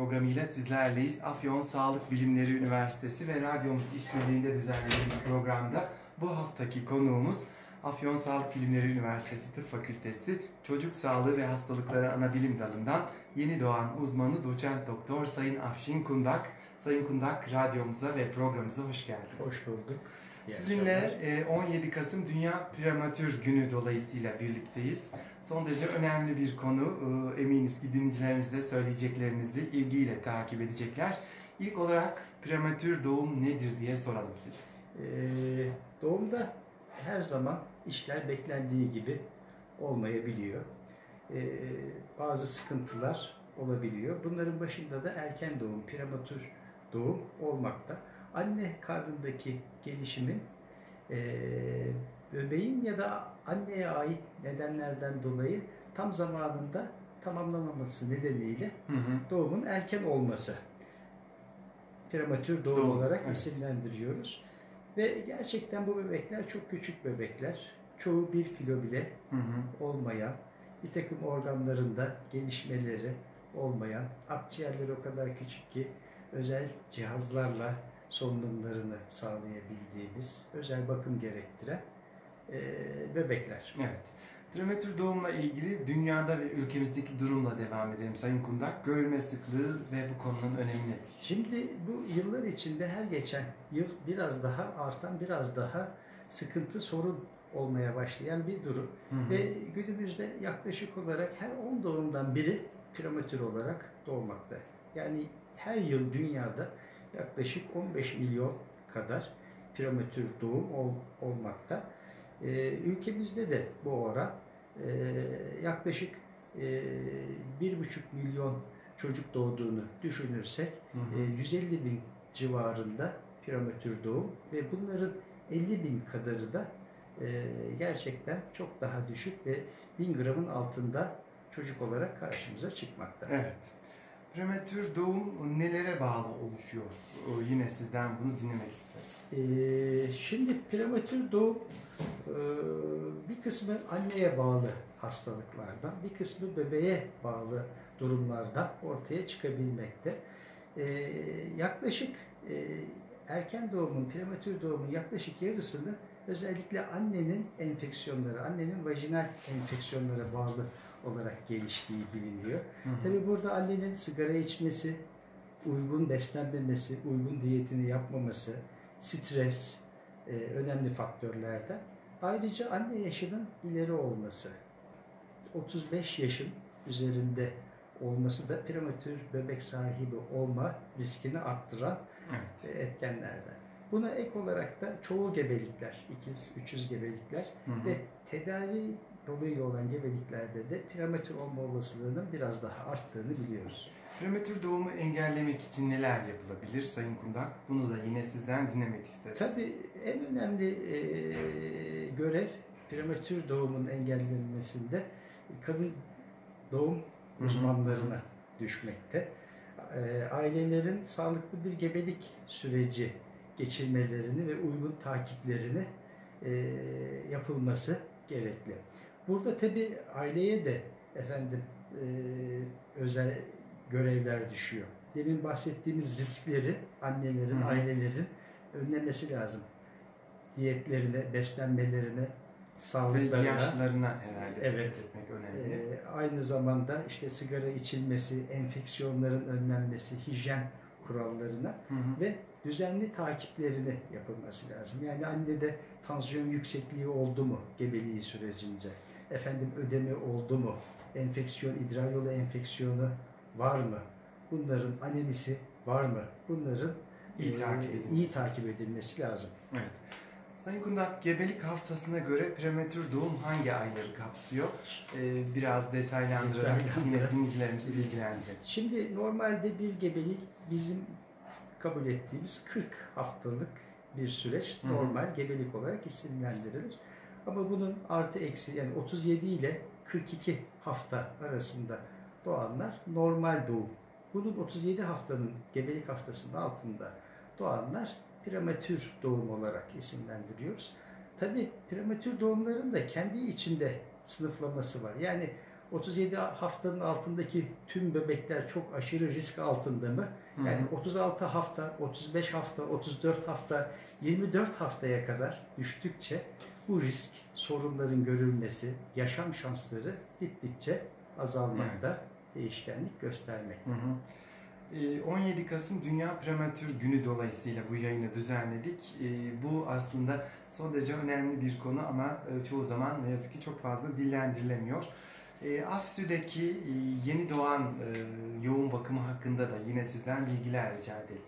programıyla sizlerleyiz. Afyon Sağlık Bilimleri Üniversitesi ve radyomuz işbirliğinde düzenlediğimiz programda bu haftaki konuğumuz Afyon Sağlık Bilimleri Üniversitesi Tıp Fakültesi Çocuk Sağlığı ve Hastalıkları Anabilim Dalı'ndan yeni doğan uzmanı doçent doktor Sayın Afşin Kundak. Sayın Kundak radyomuza ve programımıza hoş geldiniz. Hoş bulduk. Sizinle e, 17 Kasım Dünya Prematür Günü dolayısıyla birlikteyiz. Son derece önemli bir konu. E, Eminiz ki dinleyicilerimiz de söyleyeceklerinizi ilgiyle takip edecekler. İlk olarak prematür doğum nedir diye soralım size. Ee, doğumda her zaman işler beklendiği gibi olmayabiliyor. Ee, bazı sıkıntılar olabiliyor. Bunların başında da erken doğum, prematür doğum olmakta. Anne karnındaki gelişimin ee, bebeğin ya da anneye ait nedenlerden dolayı tam zamanında tamamlanmaması nedeniyle Hı hı. doğumun erken olması. Prematür doğum, Doğum, olarak evet. isimlendiriyoruz. Ve gerçekten bu bebekler çok küçük bebekler. Çoğu bir kilo bile Hı hı. olmayan, bir takım organlarında gelişmeleri olmayan, akciğerleri o kadar küçük ki özel cihazlarla solunumlarını sağlayabildiğimiz, özel bakım gerektiren eee, bebekler. Evet. Prematür doğumla ilgili dünyada ve ülkemizdeki durumla devam edelim Sayın Kundak. Görülme sıklığı ve bu konunun önemi nedir? Şimdi bu yıllar içinde her geçen yıl biraz daha artan, biraz daha sıkıntı, sorun olmaya başlayan bir durum. Hı hı. Ve günümüzde yaklaşık olarak her 10 doğumdan biri prematür olarak doğmakta. Yani her yıl dünyada yaklaşık 15 milyon kadar prematür doğum ol- olmakta. Ee, ülkemizde de bu oran e, yaklaşık e, 1,5 milyon çocuk doğduğunu düşünürsek Hı hı. e, 150 bin civarında prematür doğum ve bunların 50 bin kadarı da e, gerçekten çok daha düşük ve 1000 gramın altında çocuk olarak karşımıza çıkmakta. Evet. Prematür doğum nelere bağlı oluşuyor? O, Yine sizden bunu dinlemek isteriz. E, şimdi prematür doğum e, bir kısmı anneye bağlı hastalıklardan, bir kısmı bebeğe bağlı durumlardan ortaya çıkabilmekte. E, yaklaşık e, erken doğumun, prematür doğumun yaklaşık yarısını özellikle annenin enfeksiyonları, annenin vajinal enfeksiyonlara bağlı olarak geliştiği biliniyor. Tabi burada annenin sigara içmesi, uygun beslenmemesi, uygun diyetini yapmaması, stres e, önemli faktörlerden. Ayrıca anne yaşının ileri olması, 35 yaşın üzerinde olması da prematür bebek sahibi olma riskini arttıran Evet. etkenlerden. Buna ek olarak da çoğu gebelikler, ikiz, üçüz gebelikler Hı hı. ve tedavi yoluyla olan gebeliklerde de prematür olma olasılığının biraz daha arttığını biliyoruz. Prematür doğumu engellemek için neler yapılabilir Sayın Kundak? Bunu da yine sizden dinlemek isteriz. Tabii en önemli e, görev prematür doğumun engellenmesinde kadın doğum Hı hı. uzmanlarına düşmekte. E, ailelerin sağlıklı bir gebelik süreci geçirmelerini ve uygun takiplerini e, yapılması gerekli. Burada tabii aileye de efendim e, özel görevler düşüyor. Demin bahsettiğimiz riskleri annelerin, Hı ailelerin önlemesi lazım. Diyetlerine, beslenmelerine, Ve sağlıklarına. yaşlarına herhalde Evet. etmek önemli. Ee, aynı zamanda işte sigara içilmesi, enfeksiyonların önlenmesi, hijyen kurallarına Hı hı. ve düzenli takiplerini yapılması lazım. Yani annede tansiyon yüksekliği oldu mu gebeliği sürecince, efendim ödemi oldu mu, enfeksiyon, idrar yolu enfeksiyonu var mı, bunların anemisi var mı, bunların İyi e, takip edilmesi iyi takip edilmesi lazım. Evet. Sayın Kundak, gebelik haftasına göre prematür doğum hangi ayları kapsıyor? Ee, biraz detaylandırarak yine dinleyicilerimizi bilgilendirelim. Şimdi normalde bir gebelik bizim kabul ettiğimiz 40 haftalık bir süreç hı. normal gebelik olarak isimlendirilir. Ama bunun artı eksi yani 37 ile 42 hafta arasında doğanlar normal doğum. Bunun 37 haftanın gebelik haftasının altında doğanlar prematür doğum olarak isimlendiriyoruz. Tabi prematür doğumların da kendi içinde sınıflaması var. Yani 37 haftanın altındaki tüm bebekler çok aşırı risk altında mı? Hı hı. Yani 36 hafta, 35 hafta, 34 hafta, 24 haftaya kadar düştükçe bu risk sorunların görülmesi, yaşam şansları gittikçe azalmakta, değişkenlik göstermekte. Hı hı. Ee, 17 Kasım Dünya Prematür Günü dolayısıyla bu yayını düzenledik. Ee, Bu aslında son derece önemli bir konu ama e, çoğu zaman ne yazık ki çok fazla dillendirilemiyor. Ee, AFSÜ'deki e, yeni doğan e, yoğun bakımı hakkında da yine sizden bilgiler rica edelim.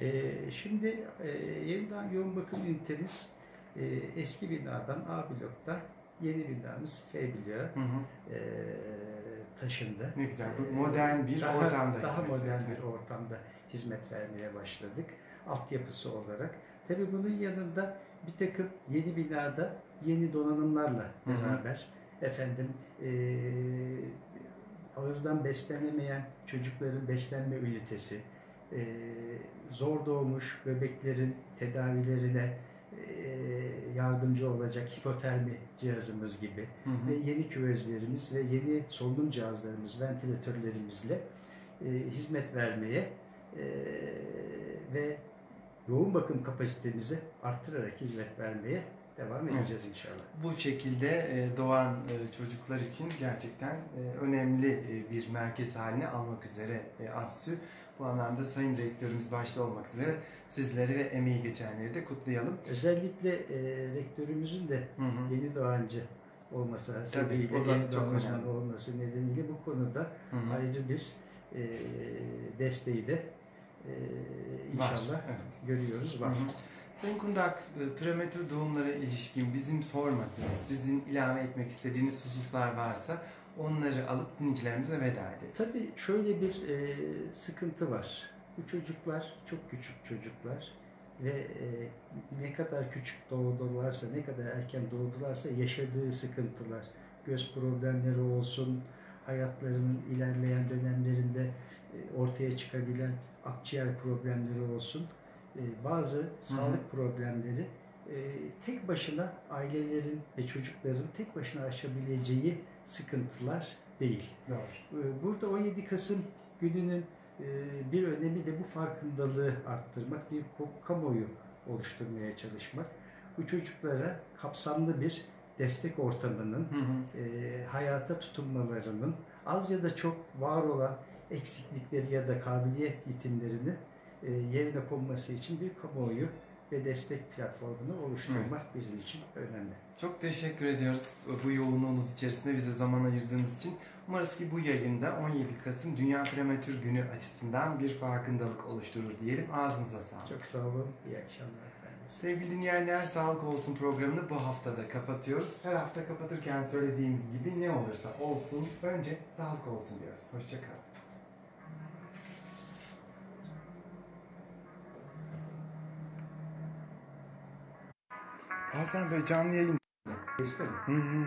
Ee, şimdi e, yeniden yoğun bakım ünitemiz eski binadan A bloktan yeni binamız F bloğa Hı hı. e, taşındı. Ne güzel. Bu Ee, modern bir daha, ortamda Daha hizmet modern veriliyor. bir ortamda hizmet vermeye başladık. Altyapısı olarak. Tabii bunun yanında bir takım yeni binada yeni donanımlarla Hı hı. beraber efendim eee ağızdan beslenemeyen çocukların beslenme ünitesi, eee, zor doğmuş bebeklerin tedavilerine yardımcı olacak hipotermi cihazımız gibi Hı hı. ve yeni küvezlerimiz ve yeni solunum cihazlarımız, ventilatörlerimizle e, hizmet vermeye e, ve yoğun bakım kapasitemizi arttırarak hizmet vermeye devam edeceğiz inşallah. Bu şekilde doğan çocuklar için gerçekten önemli bir merkez haline almak üzere AFSÜ. Bu anlamda Sayın Rektörümüz başta olmak üzere sizleri ve emeği geçenleri de kutlayalım. Özellikle e, rektörümüzün de Hı hı. yeni doğancı olması da yeni çok doğan uzmanı olması nedeniyle bu konuda Hı hı. ayrı bir e, desteği de e, inşallah Var, evet. görüyoruz var. Hı hı. Sayın Kundak, e, prematür doğumlara ilişkin bizim sormadığımız, sizin ilave etmek istediğiniz hususlar varsa onları alıp dinleyicilerimize veda edelim. Tabii şöyle bir e, sıkıntı var. Bu çocuklar çok küçük çocuklar ve e, ne kadar küçük doğdularsa, ne kadar erken doğdularsa yaşadığı sıkıntılar, göz problemleri olsun, hayatlarının ilerleyen dönemlerinde e, ortaya çıkabilen akciğer problemleri olsun, e, bazı sağlık problemleri e, tek başına ailelerin ve çocukların tek başına aşabileceği sıkıntılar değil. Ee, Burada 17 Kasım gününün e, bir önemi de bu farkındalığı arttırmak, bir kamuoyu oluşturmaya çalışmak. Bu çocuklara kapsamlı bir destek ortamının, Hı hı. e, hayata tutunmalarının, az ya da çok var olan eksiklikleri ya da kabiliyet yetimlerinin e, yerine konması için bir kamuoyu ve destek platformunu oluşturmak bizim için önemli. Çok teşekkür ediyoruz bu yoğunluğunuz içerisinde bize zaman ayırdığınız için. Umarız ki bu yayında 17 Kasım Dünya Prematür Günü açısından bir farkındalık oluşturur diyelim. Ağzınıza sağlık. Çok sağ olun, iyi akşamlar. efendim. Sevgili dinleyenler Sağlık Olsun programını bu haftada kapatıyoruz. Her hafta kapatırken söylediğimiz gibi ne olursa olsun önce sağlık olsun diyoruz. Hoşçakalın. Hasan Bey canlı yayın. Mi? Hı hı.